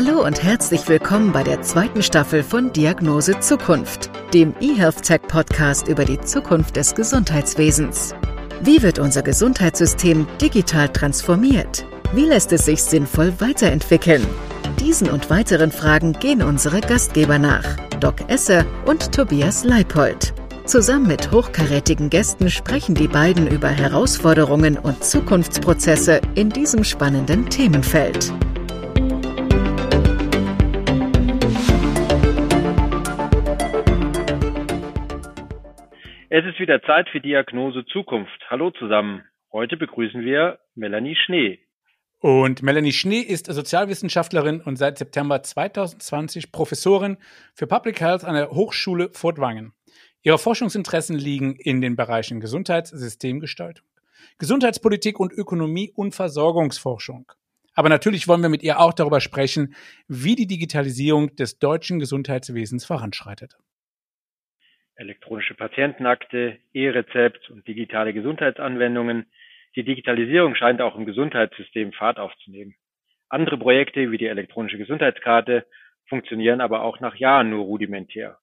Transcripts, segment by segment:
Hallo und herzlich willkommen bei der zweiten Staffel von Diagnose Zukunft, dem eHealth Tech Podcast über die Zukunft des Gesundheitswesens. Wie wird unser Gesundheitssystem digital transformiert? Wie lässt es sich sinnvoll weiterentwickeln? Diesen und weiteren Fragen gehen unsere Gastgeber nach, Doc Esser und Tobias Leipold. Zusammen mit hochkarätigen Gästen sprechen die beiden über Herausforderungen und Zukunftsprozesse in diesem spannenden Themenfeld. Es ist wieder Zeit für Diagnose Zukunft. Hallo zusammen. Heute begrüßen wir Melanie Schnee. Und Melanie Schnee ist Sozialwissenschaftlerin und seit September 2020 Professorin für Public Health an der Hochschule Furtwangen. Ihre Forschungsinteressen liegen in den Bereichen Gesundheitssystemgestaltung, Gesundheitspolitik und Ökonomie und Versorgungsforschung. Aber natürlich wollen wir mit ihr auch darüber sprechen, wie die Digitalisierung des deutschen Gesundheitswesens voranschreitet. Elektronische Patientenakte, E-Rezept und digitale Gesundheitsanwendungen. Die Digitalisierung scheint auch im Gesundheitssystem Fahrt aufzunehmen. Andere Projekte wie die elektronische Gesundheitskarte funktionieren aber auch nach Jahren nur rudimentär.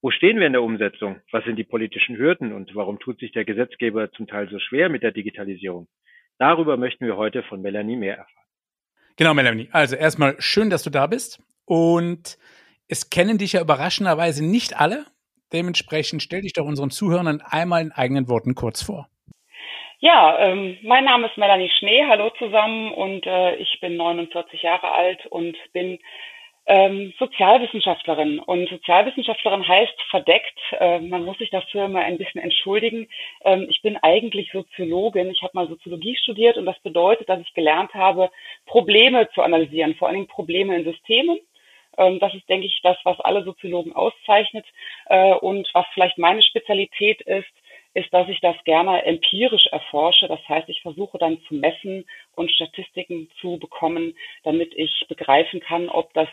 Wo stehen wir in der Umsetzung? Was sind die politischen Hürden und warum tut sich der Gesetzgeber zum Teil so schwer mit der Digitalisierung? Darüber möchten wir heute von Melanie mehr erfahren. Genau, Melanie. Also erstmal schön, dass du da bist. Und es kennen dich ja überraschenderweise nicht alle. Dementsprechend stell dich doch unseren Zuhörern einmal in eigenen Worten kurz vor. Ja, ähm, mein Name ist Melanie Schnee. Hallo zusammen und äh, ich bin 49 Jahre alt und bin ähm, Sozialwissenschaftlerin. Und Sozialwissenschaftlerin heißt verdeckt, äh, man muss sich dafür immer ein bisschen entschuldigen. Ähm, ich bin eigentlich Soziologin. Ich habe mal Soziologie studiert und das bedeutet, dass ich gelernt habe, Probleme zu analysieren, vor allen Dingen Probleme in Systemen. Ähm, das ist, denke ich, das, was alle Soziologen auszeichnet. Äh, und was vielleicht meine Spezialität ist, ist, dass ich das gerne empirisch erforsche. Das heißt, ich versuche dann zu messen und Statistiken zu bekommen, damit ich begreifen kann, ob das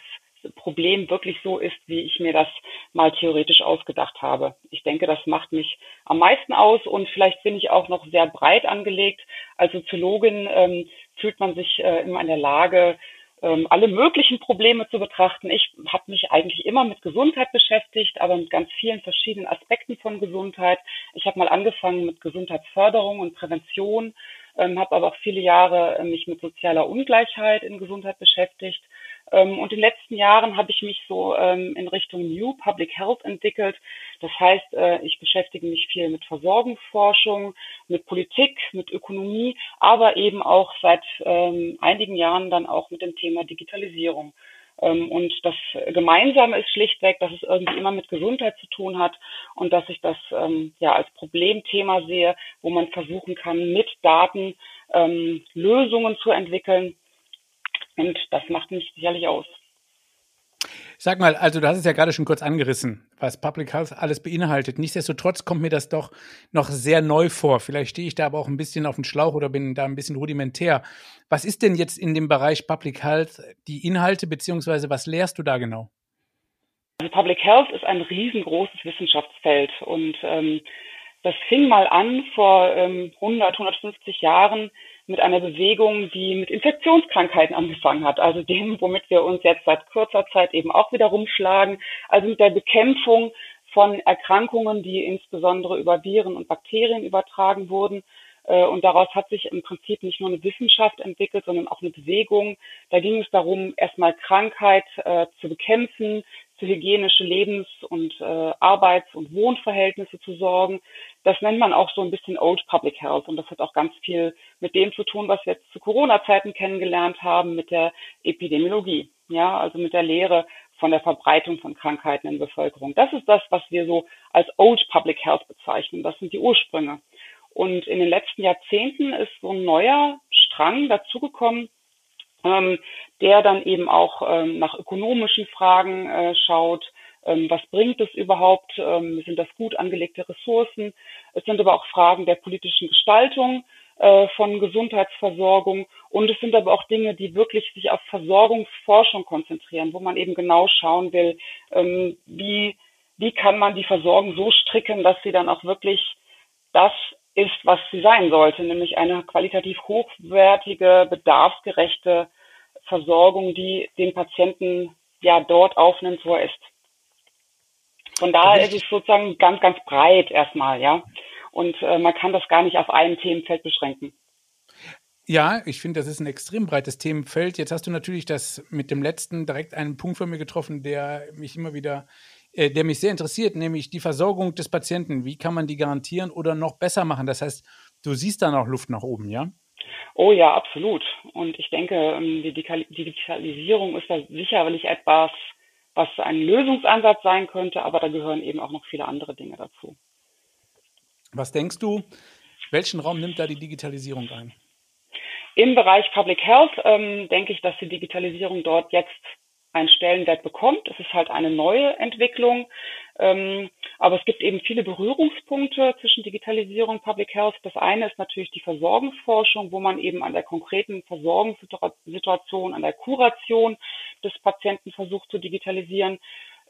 Problem wirklich so ist, wie ich mir das mal theoretisch ausgedacht habe. Ich denke, das macht mich am meisten aus und vielleicht bin ich auch noch sehr breit angelegt. Als Soziologin ähm, fühlt man sich äh, immer in der Lage, ähm, alle möglichen Probleme zu betrachten. Ich habe mich eigentlich immer mit Gesundheit beschäftigt, aber mit ganz vielen verschiedenen Aspekten von Gesundheit. Ich habe mal angefangen mit Gesundheitsförderung und Prävention, ähm, habe aber auch viele Jahre äh, mich mit sozialer Ungleichheit in Gesundheit beschäftigt und in den letzten Jahren habe ich mich so ähm, in Richtung New Public Health entwickelt. Das heißt, äh, ich beschäftige mich viel mit Versorgungsforschung, mit Politik, mit Ökonomie, aber eben auch seit ähm, einigen Jahren dann auch mit dem Thema Digitalisierung. Und das Gemeinsame ist schlichtweg, dass es irgendwie immer mit Gesundheit zu tun hat und dass ich das ähm, ja als Problemthema sehe, wo man versuchen kann, mit Daten ähm, Lösungen zu entwickeln, und das macht mich sicherlich aus. Sag mal, also du hast es ja gerade schon kurz angerissen, was Public Health alles beinhaltet. Nichtsdestotrotz kommt mir das doch noch sehr neu vor. Vielleicht stehe ich da aber auch ein bisschen auf dem Schlauch oder bin da ein bisschen rudimentär. Was ist denn jetzt in dem Bereich Public Health die Inhalte, beziehungsweise was lehrst du da genau? Also Public Health ist ein riesengroßes Wissenschaftsfeld und ähm, das fing mal an vor ähm, 100, 150 Jahren mit einer Bewegung, die mit Infektionskrankheiten angefangen hat, also dem, womit wir uns jetzt seit kurzer Zeit eben auch wieder rumschlagen, also mit der Bekämpfung von Erkrankungen, die insbesondere über Viren und Bakterien übertragen wurden. Äh, und daraus hat sich im Prinzip nicht nur eine Wissenschaft entwickelt, sondern auch eine Bewegung. Da ging es darum, erstmal Krankheit äh, zu bekämpfen, für hygienische Lebens- und äh, Arbeits- und Wohnverhältnisse zu sorgen. Das nennt man auch so ein bisschen Old Public Health und das hat auch ganz viel mit dem zu tun, was wir jetzt zu Corona-Zeiten kennengelernt haben, mit der Epidemiologie, ja, also mit der Lehre von der Verbreitung von Krankheiten in der Bevölkerung. Das ist das, was wir so als Old Public Health bezeichnen. Das sind die Ursprünge. Und in den letzten Jahrzehnten ist so ein neuer Strang dazugekommen, ähm, der dann eben auch ähm, nach ökonomischen Fragen äh, schaut. Ähm, was bringt es überhaupt? Ähm, sind das gut angelegte Ressourcen? Es sind aber auch Fragen der politischen Gestaltung äh, von Gesundheitsversorgung und es sind aber auch Dinge, die wirklich sich auf Versorgungsforschung konzentrieren, wo man eben genau schauen will, ähm, wie, wie kann man die Versorgung so stricken, dass sie dann auch wirklich das ist, was sie sein sollte, nämlich eine qualitativ hochwertige, bedarfsgerechte Versorgung, die den Patienten ja dort aufnimmt, wo er ist. Von daher ist es sozusagen ganz, ganz breit erstmal, ja. Und äh, man kann das gar nicht auf ein Themenfeld beschränken. Ja, ich finde, das ist ein extrem breites Themenfeld. Jetzt hast du natürlich das mit dem letzten direkt einen Punkt von mir getroffen, der mich immer wieder, äh, der mich sehr interessiert, nämlich die Versorgung des Patienten. Wie kann man die garantieren oder noch besser machen? Das heißt, du siehst da noch Luft nach oben, ja? Oh ja, absolut. Und ich denke, ähm, die Digitalisierung ist da sicherlich etwas, was ein Lösungsansatz sein könnte, aber da gehören eben auch noch viele andere Dinge dazu. Was denkst du, welchen Raum nimmt da die Digitalisierung ein? Im Bereich Public Health ähm, denke ich, dass die Digitalisierung dort jetzt einen Stellenwert bekommt. Es ist halt eine neue Entwicklung. Ähm, aber es gibt eben viele Berührungspunkte zwischen Digitalisierung und Public Health. Das eine ist natürlich die Versorgungsforschung, wo man eben an der konkreten Versorgungssituation, an der Kuration des Patienten versucht zu digitalisieren.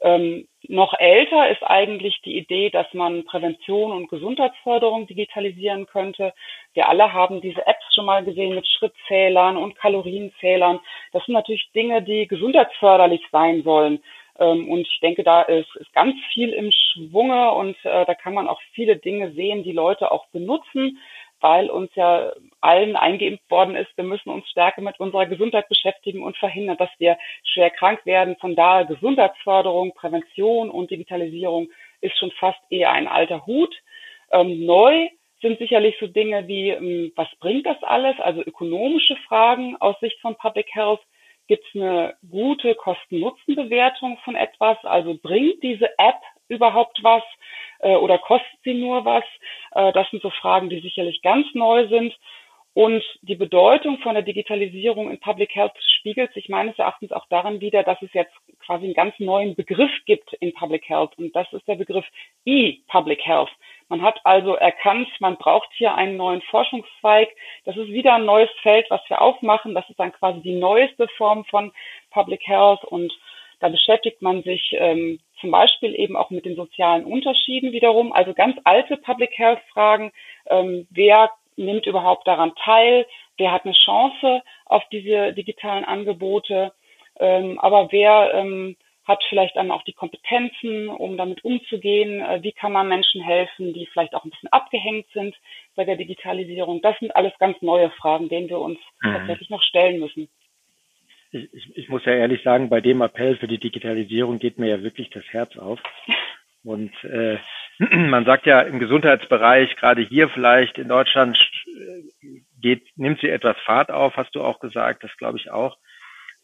Ähm, noch älter ist eigentlich die Idee, dass man Prävention und Gesundheitsförderung digitalisieren könnte. Wir alle haben diese Apps schon mal gesehen mit Schrittzählern und Kalorienzählern. Das sind natürlich Dinge, die gesundheitsförderlich sein sollen. Ähm, und ich denke, da ist, ganz viel im Schwunge und äh, da kann man auch viele Dinge sehen, die Leute auch benutzen, weil uns ja allen eingeimpft worden ist, wir müssen uns stärker mit unserer Gesundheit beschäftigen und verhindern, dass wir schwer krank werden. Von daher Gesundheitsförderung, Prävention und Digitalisierung ist schon fast eher ein alter Hut. Ähm, neu sind sicherlich so Dinge wie, ähm, was bringt das alles? Also ökonomische Fragen aus Sicht von Public Health. Gibt es eine gute Kosten-Nutzen-Bewertung von etwas? Also bringt diese App überhaupt was äh, oder kostet sie nur was? Äh, das sind so Fragen, die sicherlich ganz neu sind. Und die Bedeutung von der Digitalisierung in Public Health spiegelt sich meines Erachtens auch darin wider, dass es jetzt quasi einen ganz neuen Begriff gibt in Public Health. Und das ist der Begriff E-Public Health. Man hat also erkannt, man braucht hier einen neuen Forschungszweig. Das ist wieder ein neues Feld, was wir aufmachen. Das ist dann quasi die neueste Form von Public Health. Und da beschäftigt man sich ähm, zum Beispiel eben auch mit den sozialen Unterschieden wiederum. Also ganz alte Public Health Fragen. Ähm, wer nimmt überhaupt daran teil? Wer hat eine Chance auf diese digitalen Angebote? Ähm, aber wer ähm, hat vielleicht dann auch die Kompetenzen, um damit umzugehen? Äh, wie kann man Menschen helfen, die vielleicht auch ein bisschen abgehängt sind bei der Digitalisierung? Das sind alles ganz neue Fragen, denen wir uns mhm. tatsächlich noch stellen müssen. Ich, ich, ich, muss ja ehrlich sagen, bei dem Appell für die Digitalisierung geht mir ja wirklich das Herz auf. Und äh, man sagt ja im Gesundheitsbereich, gerade hier vielleicht in Deutschland, geht, nimmt sie etwas Fahrt auf, hast du auch gesagt, das glaube ich auch.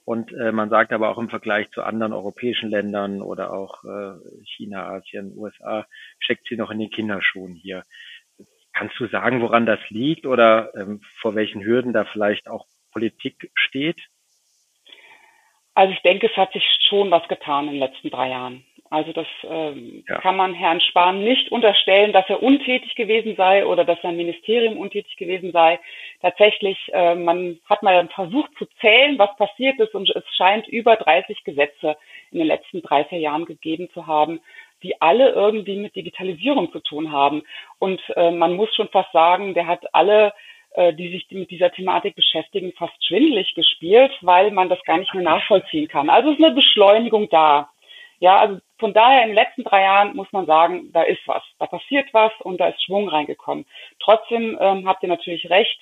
Und äh, man sagt aber auch im Vergleich zu anderen europäischen Ländern oder auch äh, China, Asien, USA, steckt sie noch in den Kinderschuhen hier. Kannst du sagen, woran das liegt oder ähm, vor welchen Hürden da vielleicht auch Politik steht? Also ich denke, es hat sich schon was getan in den letzten drei Jahren. Also das ähm, ja. kann man Herrn Spahn nicht unterstellen, dass er untätig gewesen sei oder dass sein Ministerium untätig gewesen sei. Tatsächlich, äh, man hat mal versucht zu zählen, was passiert ist und es scheint über 30 Gesetze in den letzten 30 Jahren gegeben zu haben, die alle irgendwie mit Digitalisierung zu tun haben. Und äh, man muss schon fast sagen, der hat alle die sich mit dieser Thematik beschäftigen, fast schwindlig gespielt, weil man das gar nicht mehr nachvollziehen kann. Also ist eine Beschleunigung da. Ja, also von daher in den letzten drei Jahren muss man sagen, da ist was, da passiert was und da ist Schwung reingekommen. Trotzdem ähm, habt ihr natürlich recht.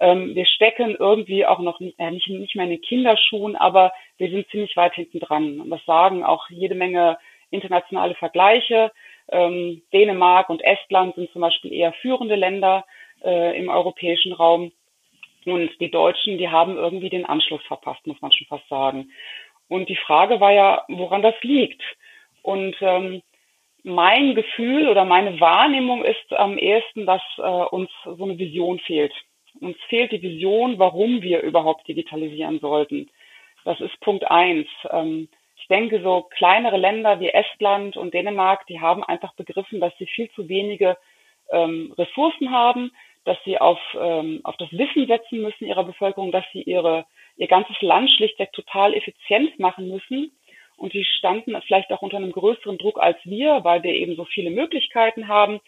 Ähm, wir stecken irgendwie auch noch nicht, äh, nicht, nicht mehr in den Kinderschuhen, aber wir sind ziemlich weit hinten dran. Und das sagen auch jede Menge internationale Vergleiche. Ähm, Dänemark und Estland sind zum Beispiel eher führende Länder äh, im europäischen Raum. Und die Deutschen, die haben irgendwie den Anschluss verpasst, muss man schon fast sagen. Und die Frage war ja, woran das liegt. Und ähm, mein Gefühl oder meine Wahrnehmung ist am ehesten, dass äh, uns so eine Vision fehlt. Uns fehlt die Vision, warum wir überhaupt digitalisieren sollten. Das ist Punkt eins. Ähm, ich denke, so kleinere Länder wie Estland und Dänemark, die haben einfach begriffen, dass sie viel zu wenige ähm, Ressourcen haben, dass sie auf, ähm, auf das Wissen setzen müssen ihrer Bevölkerung, dass sie ihre, ihr ganzes Land schlichtweg total effizient machen müssen. Und die standen vielleicht auch unter einem größeren Druck als wir, weil wir eben so viele Möglichkeiten haben.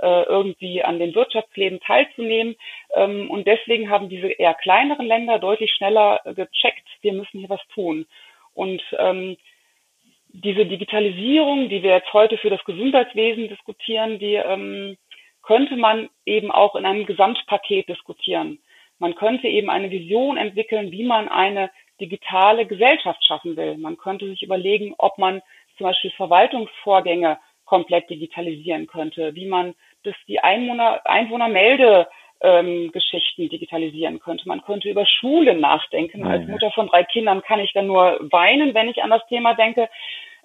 äh, irgendwie an den Wirtschaftsleben teilzunehmen. Ähm, und deswegen haben diese eher kleineren Länder deutlich schneller gecheckt, wir müssen hier was tun. Und ähm, diese Digitalisierung, die wir jetzt heute für das Gesundheitswesen diskutieren, die ähm, könnte man eben auch in einem Gesamtpaket diskutieren. Man könnte eben eine Vision entwickeln, wie man eine digitale Gesellschaft schaffen will. Man könnte sich überlegen, ob man zum Beispiel Verwaltungsvorgänge komplett digitalisieren könnte, wie man das die Einwohner, Einwohnermelde ähm, Geschichten digitalisieren könnte. Man könnte über Schulen nachdenken. Als Mutter von drei Kindern kann ich dann nur weinen, wenn ich an das Thema denke.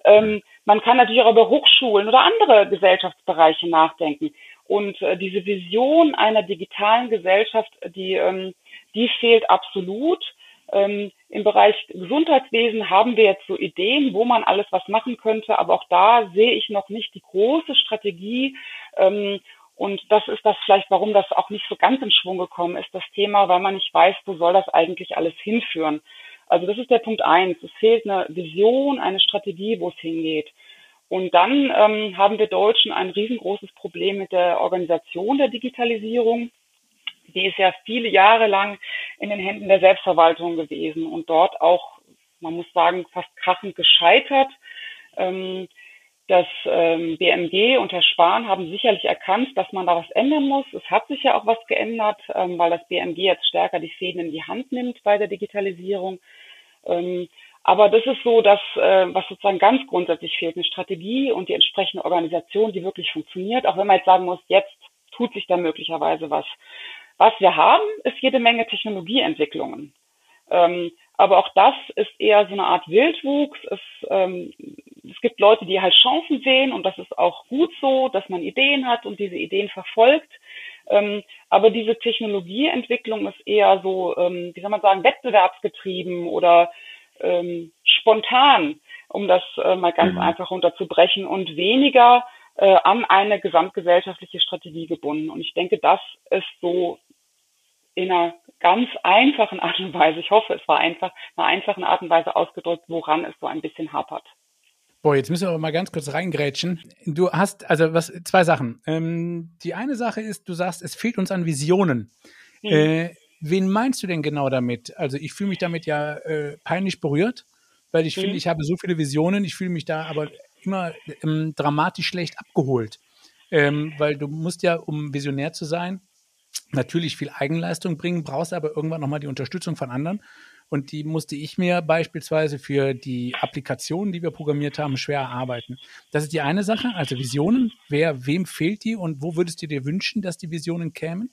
Ähm, man kann natürlich auch über Hochschulen oder andere Gesellschaftsbereiche nachdenken. Und äh, diese Vision einer digitalen Gesellschaft, die, ähm, die fehlt absolut. Ähm, Im Bereich Gesundheitswesen haben wir jetzt so Ideen, wo man alles was machen könnte, aber auch da sehe ich noch nicht die große Strategie. Ähm, und das ist das vielleicht, warum das auch nicht so ganz in Schwung gekommen ist, das Thema, weil man nicht weiß, wo soll das eigentlich alles hinführen. Also das ist der Punkt eins. Es fehlt eine Vision, eine Strategie, wo es hingeht. Und dann ähm, haben wir Deutschen ein riesengroßes Problem mit der Organisation der Digitalisierung. Die ist ja viele Jahre lang in den Händen der Selbstverwaltung gewesen und dort auch, man muss sagen, fast krachend gescheitert. Ähm, das ähm, BMG und Herr Spahn haben sicherlich erkannt, dass man da was ändern muss. Es hat sich ja auch was geändert, ähm, weil das BMG jetzt stärker die Fäden in die Hand nimmt bei der Digitalisierung. Ähm, aber das ist so, dass äh, was sozusagen ganz grundsätzlich fehlt, eine Strategie und die entsprechende Organisation, die wirklich funktioniert. Auch wenn man jetzt sagen muss, jetzt tut sich da möglicherweise was. Was wir haben, ist jede Menge Technologieentwicklungen. Ähm, aber auch das ist eher so eine Art Wildwuchs. Es, ähm, es gibt Leute, die halt Chancen sehen und das ist auch gut so, dass man Ideen hat und diese Ideen verfolgt. Ähm, aber diese Technologieentwicklung ist eher so, ähm, wie soll man sagen, wettbewerbsgetrieben oder ähm, spontan, um das äh, mal ganz mhm. einfach runterzubrechen und weniger äh, an eine gesamtgesellschaftliche Strategie gebunden. Und ich denke, das ist so in einer ganz einfachen Art und Weise, ich hoffe, es war einfach, in einer einfachen Art und Weise ausgedrückt, woran es so ein bisschen hapert. Boah, jetzt müssen wir aber mal ganz kurz reingrätschen. Du hast, also was, zwei Sachen. Ähm, die eine Sache ist, du sagst, es fehlt uns an Visionen. Mhm. Äh, wen meinst du denn genau damit? Also ich fühle mich damit ja äh, peinlich berührt, weil ich mhm. finde, ich habe so viele Visionen, ich fühle mich da aber immer ähm, dramatisch schlecht abgeholt. Ähm, weil du musst ja, um visionär zu sein, natürlich viel Eigenleistung bringen, brauchst aber irgendwann nochmal die Unterstützung von anderen. Und die musste ich mir beispielsweise für die Applikationen, die wir programmiert haben, schwer erarbeiten. Das ist die eine Sache, also Visionen. Wer, wem fehlt die und wo würdest du dir wünschen, dass die Visionen kämen?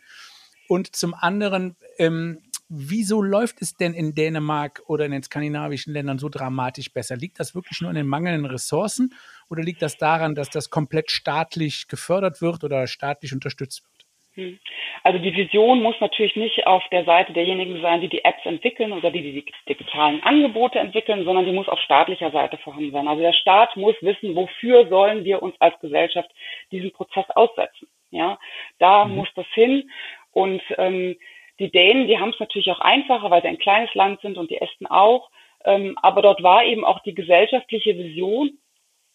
Und zum anderen, ähm, wieso läuft es denn in Dänemark oder in den skandinavischen Ländern so dramatisch besser? Liegt das wirklich nur an den mangelnden Ressourcen oder liegt das daran, dass das komplett staatlich gefördert wird oder staatlich unterstützt wird? Hm. Also die Vision muss natürlich nicht auf der Seite derjenigen sein, die die Apps entwickeln oder die die digitalen Angebote entwickeln, sondern die muss auf staatlicher Seite vorhanden sein. Also der Staat muss wissen, wofür sollen wir uns als Gesellschaft diesen Prozess aussetzen. Ja, da mhm. muss das hin. Und ähm, die Dänen, die haben es natürlich auch einfacher, weil sie ein kleines Land sind und die Esten auch. Ähm, aber dort war eben auch die gesellschaftliche Vision,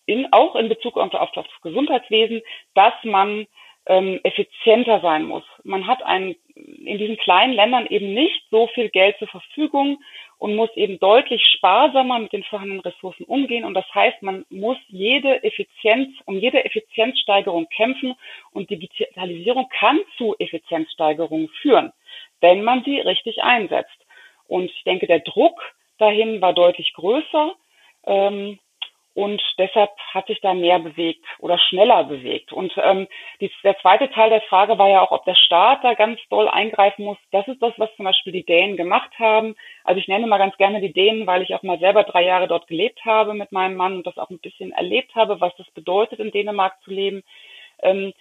in, auch in Bezug auf, auf das Gesundheitswesen, dass man ähm, effizienter sein muss. Man hat ein, in diesen kleinen Ländern eben nicht so viel Geld zur Verfügung und muss eben deutlich sparsamer mit den vorhandenen Ressourcen umgehen. Und das heißt, man muss jede Effizienz, um jede Effizienzsteigerung kämpfen und Digitalisierung kann zu Effizienzsteigerungen führen, wenn man sie richtig einsetzt. Und ich denke, der Druck dahin war deutlich größer. Ähm, und deshalb hat sich da mehr bewegt oder schneller bewegt. Und ähm, die, der zweite Teil der Frage war ja auch, ob der Staat da ganz doll eingreifen muss. Das ist das, was zum Beispiel die Dänen gemacht haben. Also ich nenne mal ganz gerne die Dänen, weil ich auch mal selber drei Jahre dort gelebt habe mit meinem Mann und das auch ein bisschen erlebt habe, was das bedeutet, in Dänemark zu leben. Ähm,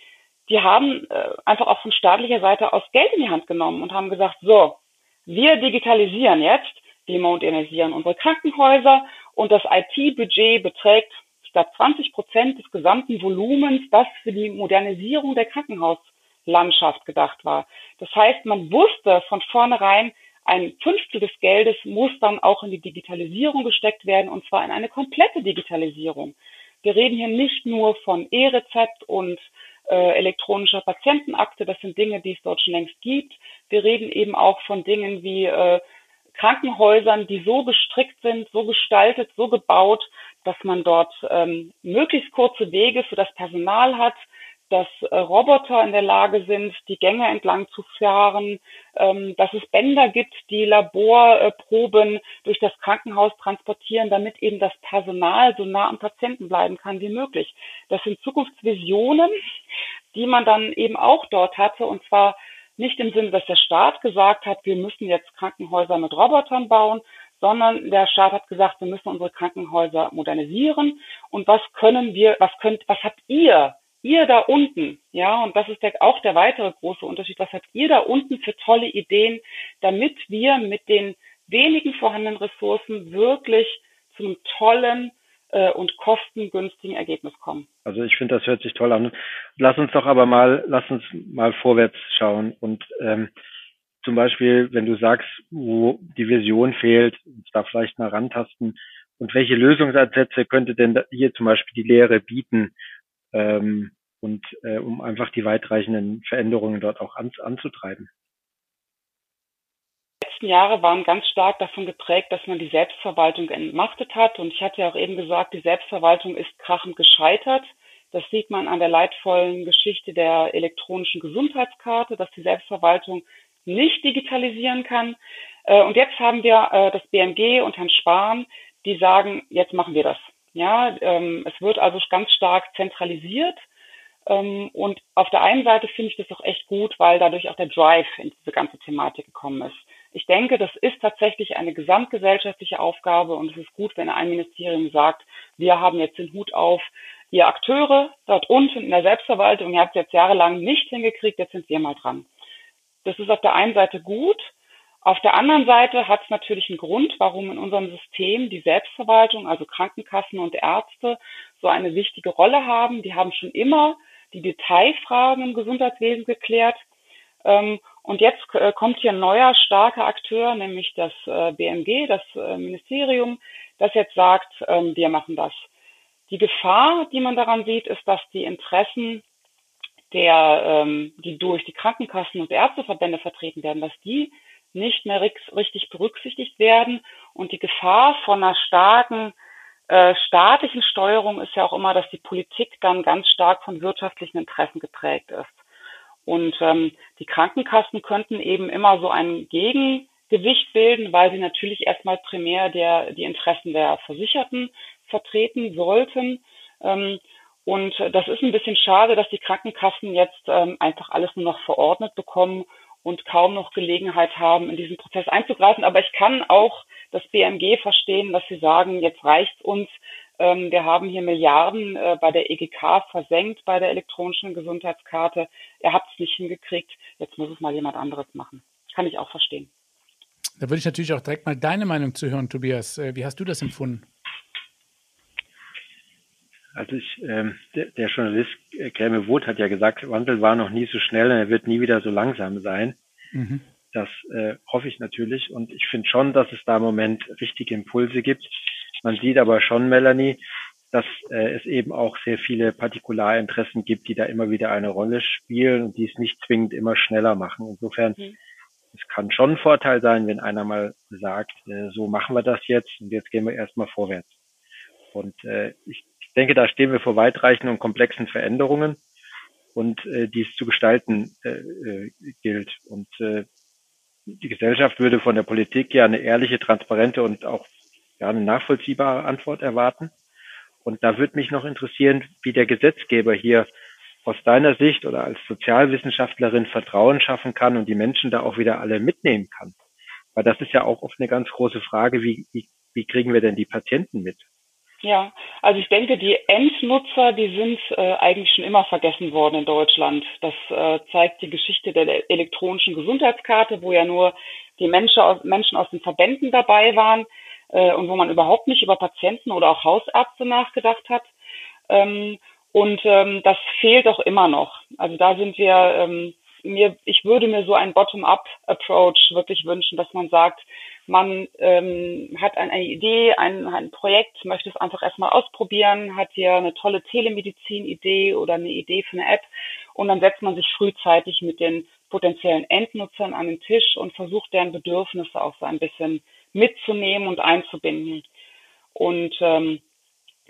die haben äh, einfach auch von staatlicher Seite aus Geld in die Hand genommen und haben gesagt, so, wir digitalisieren jetzt, wir modernisieren unsere Krankenhäuser und das IT-Budget beträgt, glaube, 20 Prozent des gesamten Volumens, das für die Modernisierung der Krankenhauslandschaft gedacht war. Das heißt, man wusste von vornherein, ein Fünftel des Geldes muss dann auch in die Digitalisierung gesteckt werden, und zwar in eine komplette Digitalisierung. Wir reden hier nicht nur von E-Rezept und äh, elektronischer Patientenakte. Das sind Dinge, die es dort schon längst gibt. Wir reden eben auch von Dingen wie äh, Krankenhäusern, die so gestrickt sind, so gestaltet, so gebaut, dass man dort ähm, möglichst kurze Wege für das Personal hat, dass äh, Roboter in der Lage sind, die Gänge entlang zu fahren, ähm, dass es Bänder gibt, die Laborproben durch das Krankenhaus transportieren, damit eben das Personal so nah am Patienten bleiben kann wie möglich. Das sind Zukunftsvisionen, die man dann eben auch dort hatte, und zwar nicht im Sinne, dass der Staat gesagt hat, wir müssen jetzt Krankenhäuser mit Robotern bauen, sondern der Staat hat gesagt, wir müssen unsere Krankenhäuser modernisieren. Und was können wir, was könnt, was habt ihr? Ihr da unten, ja, und das ist der, auch der weitere große Unterschied, was habt ihr da unten für tolle Ideen, damit wir mit den wenigen vorhandenen Ressourcen wirklich zu einem tollen äh, und kostengünstigen Ergebnis kommen. Also ich finde, das hört sich toll an. Lass uns doch aber mal, lass uns mal vorwärts schauen und ähm, zum Beispiel, wenn du sagst, wo die Vision fehlt, uns da vielleicht mal rantasten und welche Lösungsansätze könnte denn hier zum Beispiel die Lehre bieten, ähm, und äh, um einfach die weitreichenden Veränderungen dort auch an, anzutreiben. Letzten Jahre waren ganz stark davon geprägt, dass man die Selbstverwaltung entmachtet hat. Und ich hatte ja auch eben gesagt, die Selbstverwaltung ist krachend gescheitert. Das sieht man an der leidvollen Geschichte der elektronischen Gesundheitskarte, dass die Selbstverwaltung nicht digitalisieren kann. Äh, und jetzt haben wir äh, das BMG und Herrn Spahn, die sagen, jetzt machen wir das. Ja, ähm, es wird also ganz stark zentralisiert. Ähm, und auf der einen Seite finde ich das auch echt gut, weil dadurch auch der Drive in diese ganze Thematik gekommen ist. Ich denke, das ist tatsächlich eine gesamtgesellschaftliche Aufgabe und es ist gut, wenn ein Ministerium sagt, wir haben jetzt den Hut auf, ihr Akteure dort unten in der Selbstverwaltung, ihr habt es jetzt jahrelang nicht hingekriegt, jetzt sind wir mal dran. Das ist auf der einen Seite gut, auf der anderen Seite hat es natürlich einen Grund, warum in unserem System die Selbstverwaltung, also Krankenkassen und Ärzte, so eine wichtige Rolle haben. Die haben schon immer die Detailfragen im Gesundheitswesen geklärt. Ähm, und jetzt äh, kommt hier ein neuer starker Akteur, nämlich das äh, BMG, das äh, Ministerium, das jetzt sagt, ähm, wir machen das. Die Gefahr, die man daran sieht, ist, dass die Interessen der, ähm, die durch die Krankenkassen und Ärzteverbände vertreten werden, dass die nicht mehr richtig berücksichtigt werden. Und die Gefahr von einer starken äh, staatlichen Steuerung ist ja auch immer, dass die Politik dann ganz stark von wirtschaftlichen Interessen geprägt ist. Und ähm, die Krankenkassen könnten eben immer so ein Gegengewicht bilden, weil sie natürlich erstmal primär der, die Interessen der Versicherten vertreten sollten. Ähm, und das ist ein bisschen schade, dass die Krankenkassen jetzt ähm, einfach alles nur noch verordnet bekommen und kaum noch Gelegenheit haben, in diesen Prozess einzugreifen. Aber ich kann auch das BMG verstehen, dass sie sagen, jetzt reicht's uns. Ähm, wir haben hier Milliarden äh, bei der EGK versenkt, bei der elektronischen Gesundheitskarte. Ihr habt es nicht hingekriegt. Jetzt muss es mal jemand anderes machen. Kann ich auch verstehen. Da würde ich natürlich auch direkt mal deine Meinung zu hören, Tobias. Äh, wie hast du das empfunden? Also ich, ähm, der, der Journalist äh, Kräme Woth hat ja gesagt, Wandel war noch nie so schnell und er wird nie wieder so langsam sein. Mhm. Das äh, hoffe ich natürlich und ich finde schon, dass es da im Moment richtige Impulse gibt. Man sieht aber schon, Melanie, dass äh, es eben auch sehr viele Partikularinteressen gibt, die da immer wieder eine Rolle spielen und die es nicht zwingend immer schneller machen. Insofern, mhm. es kann schon ein Vorteil sein, wenn einer mal sagt, äh, so machen wir das jetzt und jetzt gehen wir erstmal vorwärts. Und äh, ich ich denke, da stehen wir vor weitreichenden und komplexen Veränderungen und äh, die es zu gestalten äh, äh, gilt. Und äh, die Gesellschaft würde von der Politik ja eine ehrliche, transparente und auch ja, eine nachvollziehbare Antwort erwarten. Und da würde mich noch interessieren, wie der Gesetzgeber hier aus deiner Sicht oder als Sozialwissenschaftlerin Vertrauen schaffen kann und die Menschen da auch wieder alle mitnehmen kann. Weil das ist ja auch oft eine ganz große Frage, wie, wie, wie kriegen wir denn die Patienten mit? Ja, also ich denke, die Endnutzer, die sind äh, eigentlich schon immer vergessen worden in Deutschland. Das äh, zeigt die Geschichte der elektronischen Gesundheitskarte, wo ja nur die Menschen aus, Menschen aus den Verbänden dabei waren äh, und wo man überhaupt nicht über Patienten oder auch Hausärzte nachgedacht hat. Ähm, und ähm, das fehlt auch immer noch. Also da sind wir ähm, mir, ich würde mir so einen Bottom-up-Approach wirklich wünschen, dass man sagt, man ähm, hat eine Idee, ein, ein Projekt, möchte es einfach erstmal ausprobieren, hat hier eine tolle Telemedizin-Idee oder eine Idee für eine App und dann setzt man sich frühzeitig mit den potenziellen Endnutzern an den Tisch und versucht deren Bedürfnisse auch so ein bisschen mitzunehmen und einzubinden. Und ähm,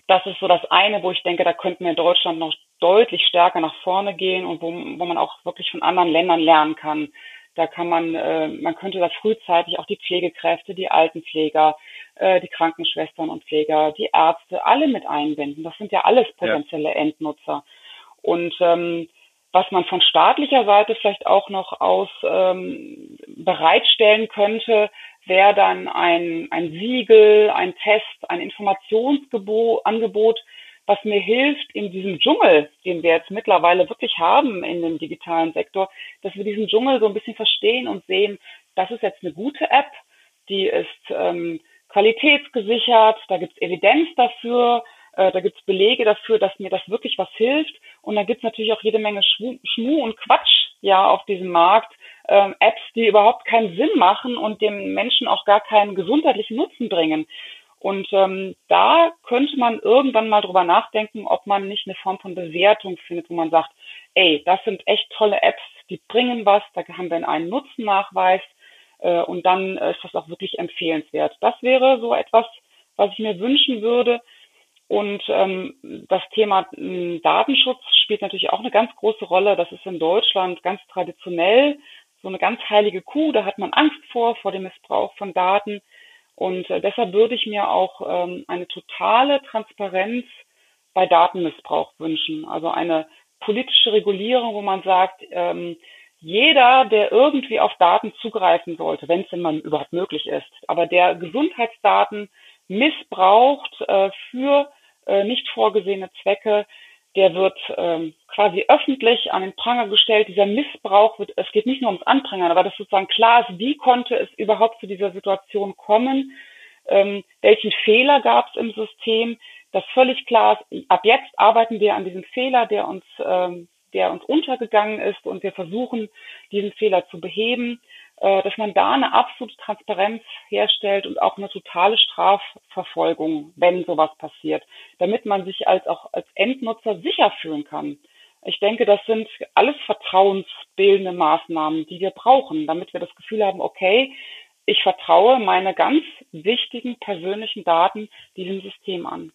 das ist so das eine, wo ich denke, da könnten wir in Deutschland noch deutlich stärker nach vorne gehen und wo, wo man auch wirklich von anderen Ländern lernen kann. Da kann man, äh, man könnte da frühzeitig auch die Pflegekräfte, die Altenpfleger, äh, die Krankenschwestern und Pfleger, die Ärzte, alle mit einbinden. Das sind ja alles potenzielle ja. Endnutzer. Und ähm, was man von staatlicher Seite vielleicht auch noch aus ähm, bereitstellen könnte, wäre dann ein, ein Siegel, ein Test, ein Informationsangebot, was mir hilft, in diesem Dschungel, den wir jetzt mittlerweile wirklich haben in dem digitalen Sektor, dass wir diesen Dschungel so ein bisschen verstehen und sehen, das ist jetzt eine gute App, die ist ähm, qualitätsgesichert, da gibt es Evidenz dafür, äh, da gibt es Belege dafür, dass mir das wirklich was hilft. Und da gibt es natürlich auch jede Menge Schmu, Schmu und Quatsch ja auf diesem Markt. Ähm, Apps, die überhaupt keinen Sinn machen und dem Menschen auch gar keinen gesundheitlichen Nutzen bringen. Und ähm, da könnte man irgendwann mal drüber nachdenken, ob man nicht eine Form von Bewertung findet, wo man sagt, ey, das sind echt tolle Apps, die bringen was, da haben wir einen Nutzennachweis äh, und dann ist das auch wirklich empfehlenswert. Das wäre so etwas, was ich mir wünschen würde. Und ähm, das Thema äh, Datenschutz spielt natürlich auch eine ganz große Rolle. Das ist in Deutschland ganz traditionell so eine ganz heilige Kuh. Da hat man Angst vor, vor dem Missbrauch von Daten. Und äh, deshalb würde ich mir auch ähm, eine totale Transparenz bei Datenmissbrauch wünschen. Also eine politische Regulierung, wo man sagt, ähm, jeder, der irgendwie auf Daten zugreifen sollte, wenn es denn mal überhaupt möglich ist, aber der Gesundheitsdaten missbraucht äh, für äh, nicht vorgesehene Zwecke, der wird ähm, quasi öffentlich an den Pranger gestellt. Dieser Missbrauch wird, es geht nicht nur ums Anprangern, aber dass sozusagen klar ist, wie konnte es überhaupt zu dieser Situation kommen, ähm, welchen Fehler gab es im System, dass völlig klar ist, ab jetzt arbeiten wir an diesem Fehler, der uns, ähm, der uns untergegangen ist und wir versuchen, diesen Fehler zu beheben. Äh, dass man da eine absolute Transparenz herstellt und auch eine totale Strafverfolgung, wenn sowas passiert, damit man sich als auch als Endnutzer sicher fühlen kann. Ich denke, das sind alles vertrauensbildende Maßnahmen, die wir brauchen, damit wir das Gefühl haben, okay, ich vertraue meine ganz wichtigen persönlichen Daten diesem System an.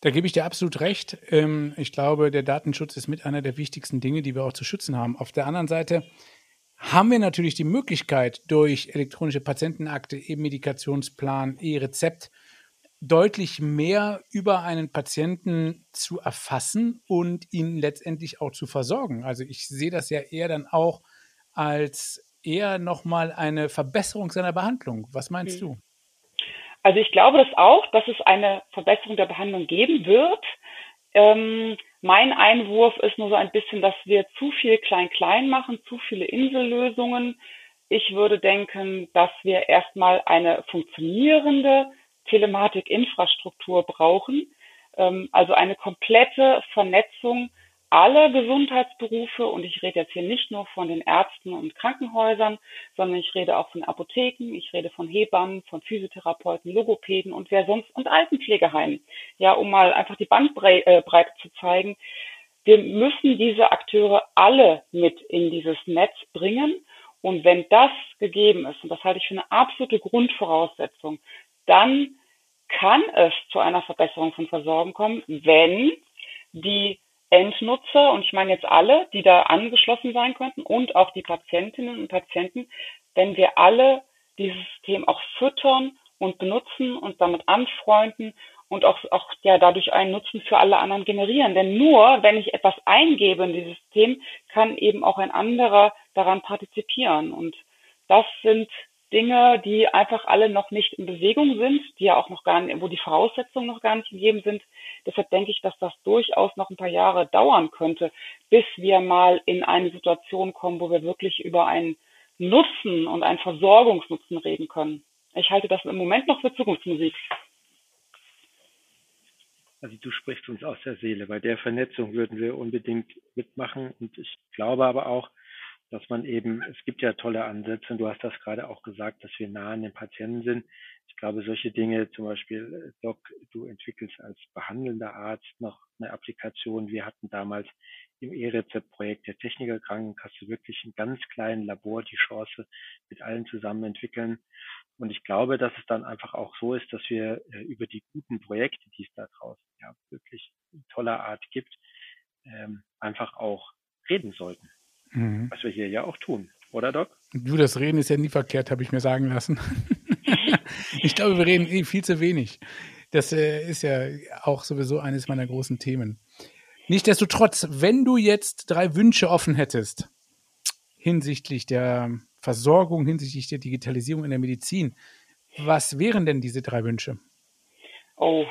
Da gebe ich dir absolut recht. Ähm, ich glaube, der Datenschutz ist mit einer der wichtigsten Dinge, die wir auch zu schützen haben. Auf der anderen Seite haben wir natürlich die Möglichkeit, durch elektronische Patientenakte, E-Medikationsplan, E-Rezept deutlich mehr über einen Patienten zu erfassen und ihn letztendlich auch zu versorgen. Also ich sehe das ja eher dann auch als eher nochmal eine Verbesserung seiner Behandlung. Was meinst mhm. du? Also ich glaube das auch, dass es eine Verbesserung der Behandlung geben wird. Ähm, mein Einwurf ist nur so ein bisschen, dass wir zu viel Klein-Klein machen, zu viele Insellösungen. Ich würde denken, dass wir erstmal eine funktionierende Telematikinfrastruktur brauchen, ähm, also eine komplette Vernetzung aller Gesundheitsberufe und ich rede jetzt hier nicht nur von den Ärzten und Krankenhäusern, sondern ich rede auch von Apotheken, ich rede von Hebammen, von Physiotherapeuten, Logopäden und wer sonst und Altenpflegeheimen. Ja, um mal einfach die Bandbreite äh, zu zeigen. Wir müssen diese Akteure alle mit in dieses Netz bringen. Und wenn das gegeben ist, und das halte ich für eine absolute Grundvoraussetzung, dann kann es zu einer Verbesserung von Versorgung kommen, wenn die Endnutzer, und ich meine jetzt alle, die da angeschlossen sein könnten und auch die Patientinnen und Patienten, wenn wir alle dieses System auch füttern und benutzen und damit anfreunden und auch, auch ja dadurch einen Nutzen für alle anderen generieren. Denn nur wenn ich etwas eingebe in dieses System, kann eben auch ein anderer daran partizipieren. Und das sind Dinge, die einfach alle noch nicht in Bewegung sind, die ja auch noch gar nicht, wo die Voraussetzungen noch gar nicht gegeben sind. Deshalb denke ich, dass das durchaus noch ein paar Jahre dauern könnte, bis wir mal in eine Situation kommen, wo wir wirklich über einen Nutzen und einen Versorgungsnutzen reden können. Ich halte das im Moment noch für Zukunftsmusik. Also du sprichst uns aus der Seele. Bei der Vernetzung würden wir unbedingt mitmachen. Und ich glaube aber auch, dass man eben, es gibt ja tolle Ansätze und du hast das gerade auch gesagt, dass wir nah an den Patienten sind. Ich glaube, solche Dinge, zum Beispiel, Doc, du entwickelst als behandelnder Arzt noch eine Applikation. Wir hatten damals im E-Rezept-Projekt der Techniker Krankenkasse wirklich im ganz kleinen Labor die Chance, mit allen zusammen entwickeln. Und ich glaube, dass es dann einfach auch so ist, dass wir äh, über die guten Projekte, die es da draußen ja wirklich in toller Art gibt, ähm, einfach auch reden sollten. Mhm. Was wir hier ja auch tun, oder Doc? Du, das Reden ist ja nie verkehrt, habe ich mir sagen lassen. ich glaube, wir reden eh viel zu wenig. Das äh, ist ja auch sowieso eines meiner großen Themen. Nichtsdestotrotz, wenn du jetzt drei Wünsche offen hättest hinsichtlich der Versorgung, hinsichtlich der Digitalisierung in der Medizin, was wären denn diese drei Wünsche? Oh,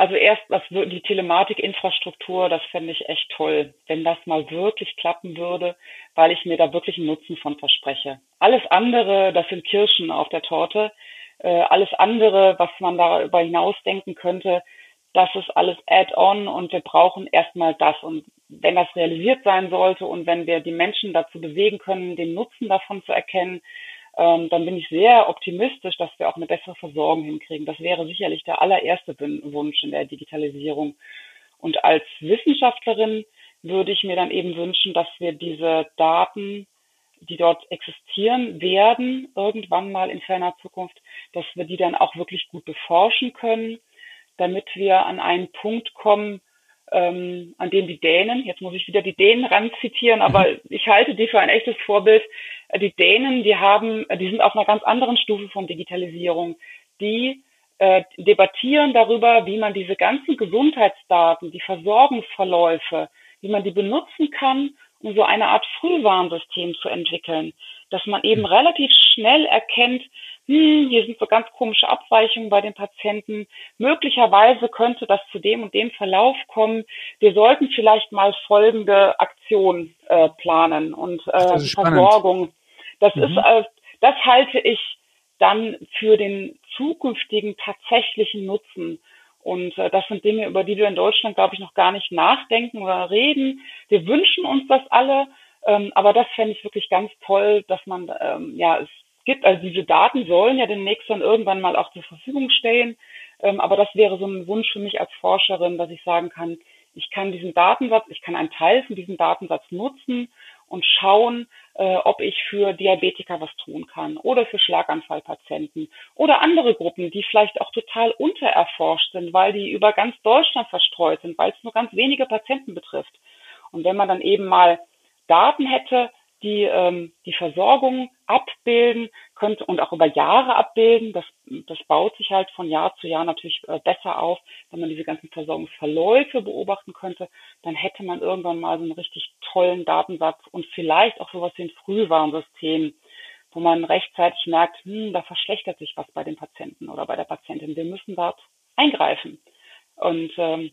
also erst was die Telematikinfrastruktur, das fände ich echt toll, wenn das mal wirklich klappen würde, weil ich mir da wirklich einen Nutzen von verspreche. Alles andere, das sind Kirschen auf der Torte. Äh, alles andere, was man darüber hinaus denken könnte, das ist alles Add-on und wir brauchen erstmal das. Und wenn das realisiert sein sollte und wenn wir die Menschen dazu bewegen können, den Nutzen davon zu erkennen, dann bin ich sehr optimistisch, dass wir auch eine bessere Versorgung hinkriegen. Das wäre sicherlich der allererste Wunsch in der Digitalisierung. Und als Wissenschaftlerin würde ich mir dann eben wünschen, dass wir diese Daten, die dort existieren werden, irgendwann mal in ferner Zukunft, dass wir die dann auch wirklich gut beforschen können, damit wir an einen Punkt kommen, ähm, an dem die Dänen, jetzt muss ich wieder die Dänen ranzitieren, aber ich halte die für ein echtes Vorbild. Die Dänen, die haben, die sind auf einer ganz anderen Stufe von Digitalisierung. Die äh, debattieren darüber, wie man diese ganzen Gesundheitsdaten, die Versorgungsverläufe, wie man die benutzen kann, um so eine Art Frühwarnsystem zu entwickeln, dass man eben mhm. relativ schnell erkennt, hm, hier sind so ganz komische Abweichungen bei den Patienten. Möglicherweise könnte das zu dem und dem Verlauf kommen. Wir sollten vielleicht mal folgende Aktion äh, planen und äh, das Versorgung. Das mhm. ist, äh, das halte ich dann für den zukünftigen tatsächlichen Nutzen. Und äh, das sind Dinge, über die wir in Deutschland, glaube ich, noch gar nicht nachdenken oder reden. Wir wünschen uns das alle, ähm, aber das fände ich wirklich ganz toll, dass man ähm, ja es gibt. Also diese Daten sollen ja demnächst dann irgendwann mal auch zur Verfügung stehen. Ähm, aber das wäre so ein Wunsch für mich als Forscherin, dass ich sagen kann, ich kann diesen Datensatz, ich kann einen Teil von diesem Datensatz nutzen und schauen, äh, ob ich für Diabetiker was tun kann oder für Schlaganfallpatienten oder andere Gruppen, die vielleicht auch total untererforscht sind, weil die über ganz Deutschland verstreut sind, weil es nur ganz wenige Patienten betrifft. Und wenn man dann eben mal Daten hätte, die ähm, die Versorgung abbilden könnte und auch über Jahre abbilden. Das, das baut sich halt von Jahr zu Jahr natürlich äh, besser auf. Wenn man diese ganzen Versorgungsverläufe beobachten könnte, dann hätte man irgendwann mal so einen richtig tollen Datensatz und vielleicht auch sowas wie ein Frühwarnsystem, wo man rechtzeitig merkt, hm, da verschlechtert sich was bei dem Patienten oder bei der Patientin. Wir müssen dort eingreifen. Und ähm,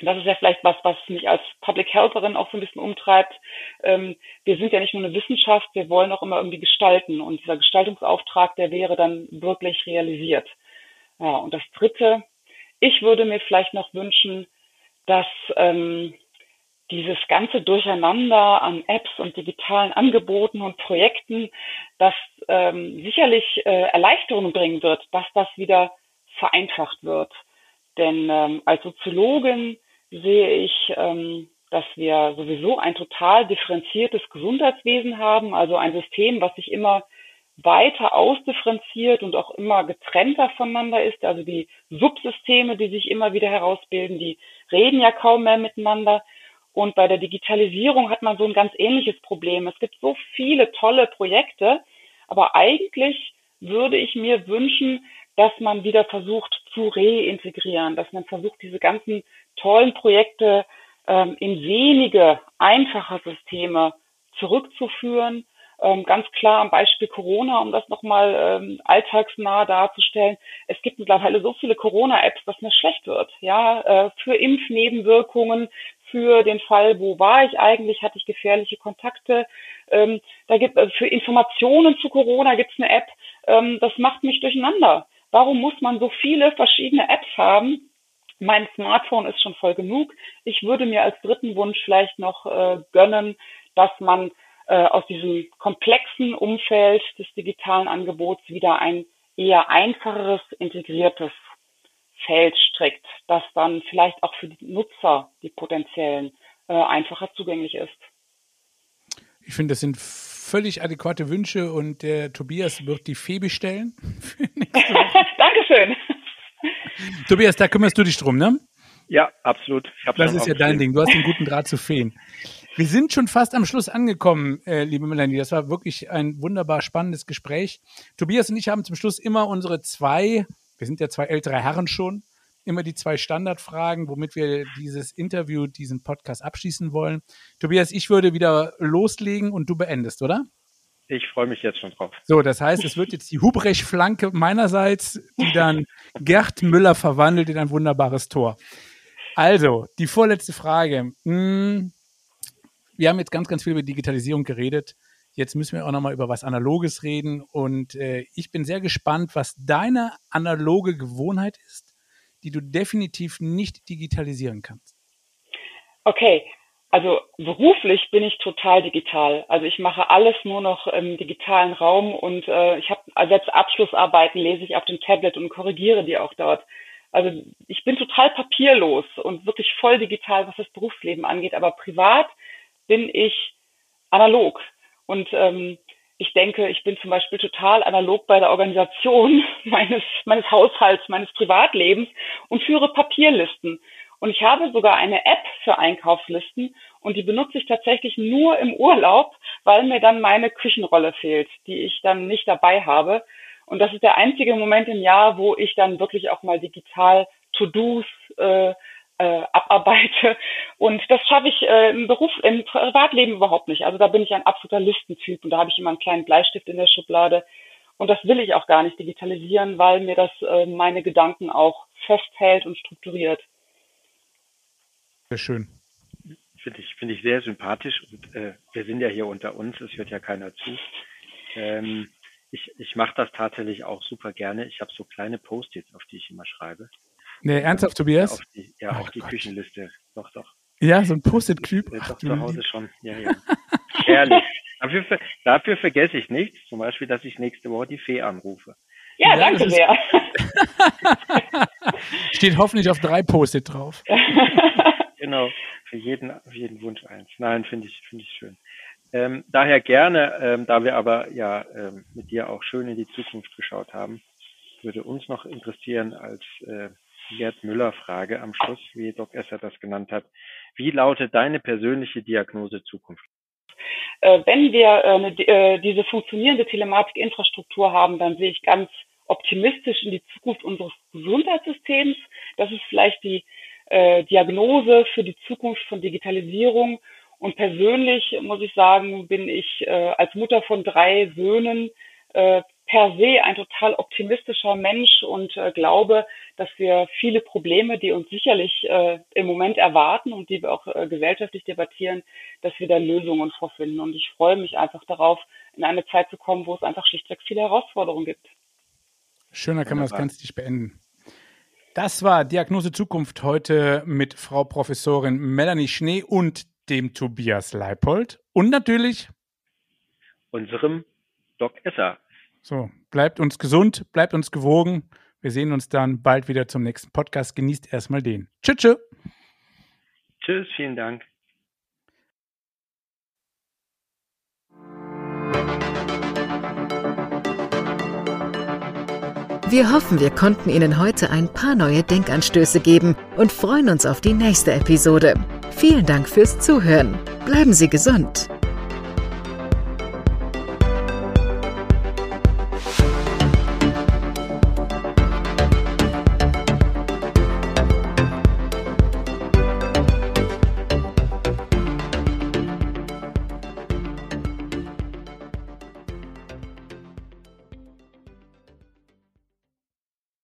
das ist ja vielleicht was, was mich als Public Healtherin auch so ein bisschen umtreibt. Ähm, wir sind ja nicht nur eine Wissenschaft, wir wollen auch immer irgendwie gestalten. Und dieser Gestaltungsauftrag, der wäre dann wirklich realisiert. Ja, und das Dritte, ich würde mir vielleicht noch wünschen, dass ähm, dieses ganze Durcheinander an Apps und digitalen Angeboten und Projekten, das ähm, sicherlich äh, Erleichterungen bringen wird, dass das wieder vereinfacht wird. Denn ähm, als Soziologin sehe ich, ähm, dass wir sowieso ein total differenziertes Gesundheitswesen haben, also ein System, was sich immer weiter ausdifferenziert und auch immer getrennter voneinander ist. Also die Subsysteme, die sich immer wieder herausbilden, die reden ja kaum mehr miteinander. Und bei der Digitalisierung hat man so ein ganz ähnliches Problem. Es gibt so viele tolle Projekte, aber eigentlich würde ich mir wünschen, dass man wieder versucht zu reintegrieren, dass man versucht, diese ganzen tollen Projekte ähm, in wenige einfache Systeme zurückzuführen. Ähm, ganz klar am Beispiel Corona, um das nochmal ähm, alltagsnah darzustellen. Es gibt mittlerweile so viele Corona-Apps, dass mir schlecht wird. Ja, äh, für Impfnebenwirkungen, für den Fall, wo war ich eigentlich, hatte ich gefährliche Kontakte. Ähm, da gibt äh, für Informationen zu Corona gibt es eine App. Ähm, das macht mich durcheinander. Warum muss man so viele verschiedene Apps haben? Mein Smartphone ist schon voll genug. Ich würde mir als dritten Wunsch vielleicht noch äh, gönnen, dass man äh, aus diesem komplexen Umfeld des digitalen Angebots wieder ein eher einfacheres, integriertes Feld strickt, das dann vielleicht auch für die Nutzer, die potenziellen, äh, einfacher zugänglich ist. Ich finde, das sind völlig adäquate Wünsche und der Tobias wird die Fee bestellen. Dankeschön. Tobias, da kümmerst du dich drum, ne? Ja, absolut. das ist ja dein Ding. Du hast den guten Draht zu Feen. Wir sind schon fast am Schluss angekommen, äh, liebe Melanie. Das war wirklich ein wunderbar spannendes Gespräch. Tobias und ich haben zum Schluss immer unsere zwei, wir sind ja zwei ältere Herren schon, immer die zwei Standardfragen, womit wir dieses Interview, diesen Podcast abschließen wollen. Tobias, ich würde wieder loslegen und du beendest, oder? Ich freue mich jetzt schon drauf. So, das heißt, es wird jetzt die Hubrecht-Flanke meinerseits, die dann Gerd Müller verwandelt in ein wunderbares Tor. Also, die vorletzte Frage. Hm, wir haben jetzt ganz, ganz viel über Digitalisierung geredet. Jetzt müssen wir auch nochmal über was Analoges reden. Und äh, ich bin sehr gespannt, was deine analoge Gewohnheit ist, die du definitiv nicht digitalisieren kannst? Okay, also beruflich bin ich total digital. Also ich mache alles nur noch im digitalen Raum und äh, ich habe selbst Abschlussarbeiten lese ich auf dem Tablet und korrigiere die auch dort. Also ich bin total papierlos und wirklich voll digital, was das Berufsleben angeht. Aber privat bin ich analog. Und ähm, ich denke, ich bin zum Beispiel total analog bei der Organisation meines, meines Haushalts, meines Privatlebens und führe Papierlisten. Und ich habe sogar eine App für Einkaufslisten und die benutze ich tatsächlich nur im Urlaub, weil mir dann meine Küchenrolle fehlt, die ich dann nicht dabei habe. Und das ist der einzige Moment im Jahr, wo ich dann wirklich auch mal digital To-Dos äh, äh, abarbeite. Und das schaffe ich äh, im Beruf, im Privatleben überhaupt nicht. Also da bin ich ein absoluter Listentyp und da habe ich immer einen kleinen Bleistift in der Schublade. Und das will ich auch gar nicht digitalisieren, weil mir das äh, meine Gedanken auch festhält und strukturiert. Sehr schön. Finde ich, finde ich sehr sympathisch. Und äh, wir sind ja hier unter uns, es hört ja keiner zu. Ähm, ich ich mache das tatsächlich auch super gerne. Ich habe so kleine Post-its, auf die ich immer schreibe. Nee, ernsthaft, Tobias? Ja, auf die, ja, oh auf die Küchenliste. Doch, doch. Ja, so ein Post-it-Typ. Doch zu Hause schon. Ja, ja. Herrlich. Dafür, dafür vergesse ich nichts. Zum Beispiel, dass ich nächste Woche die Fee anrufe. Ja, ja danke sehr. Steht hoffentlich auf drei Post-it drauf. genau. Für jeden, für jeden Wunsch eins. Nein, finde ich, finde ich schön. Ähm, daher gerne, ähm, da wir aber ja ähm, mit dir auch schön in die Zukunft geschaut haben, würde uns noch interessieren als äh, Gerd Müller-Frage am Schluss, wie Doc Esser das genannt hat. Wie lautet deine persönliche Diagnose Zukunft? Äh, wenn wir äh, äh, diese funktionierende Telematikinfrastruktur haben, dann sehe ich ganz optimistisch in die Zukunft unseres Gesundheitssystems. Das ist vielleicht die Diagnose für die Zukunft von Digitalisierung. Und persönlich muss ich sagen, bin ich als Mutter von drei Söhnen per se ein total optimistischer Mensch und äh, glaube, dass wir viele Probleme, die uns sicherlich äh, im Moment erwarten und die wir auch äh, gesellschaftlich debattieren, dass wir da Lösungen vorfinden. Und ich freue mich einfach darauf, in eine Zeit zu kommen, wo es einfach schlichtweg viele Herausforderungen gibt. Schöner kann man das ganz nicht beenden. Das war Diagnose Zukunft heute mit Frau Professorin Melanie Schnee und dem Tobias Leipold und natürlich unserem Doc Esser. So, bleibt uns gesund, bleibt uns gewogen. Wir sehen uns dann bald wieder zum nächsten Podcast. Genießt erstmal den. Tschüss. Tschüss, tschüss vielen Dank. Wir hoffen, wir konnten Ihnen heute ein paar neue Denkanstöße geben und freuen uns auf die nächste Episode. Vielen Dank fürs Zuhören. Bleiben Sie gesund.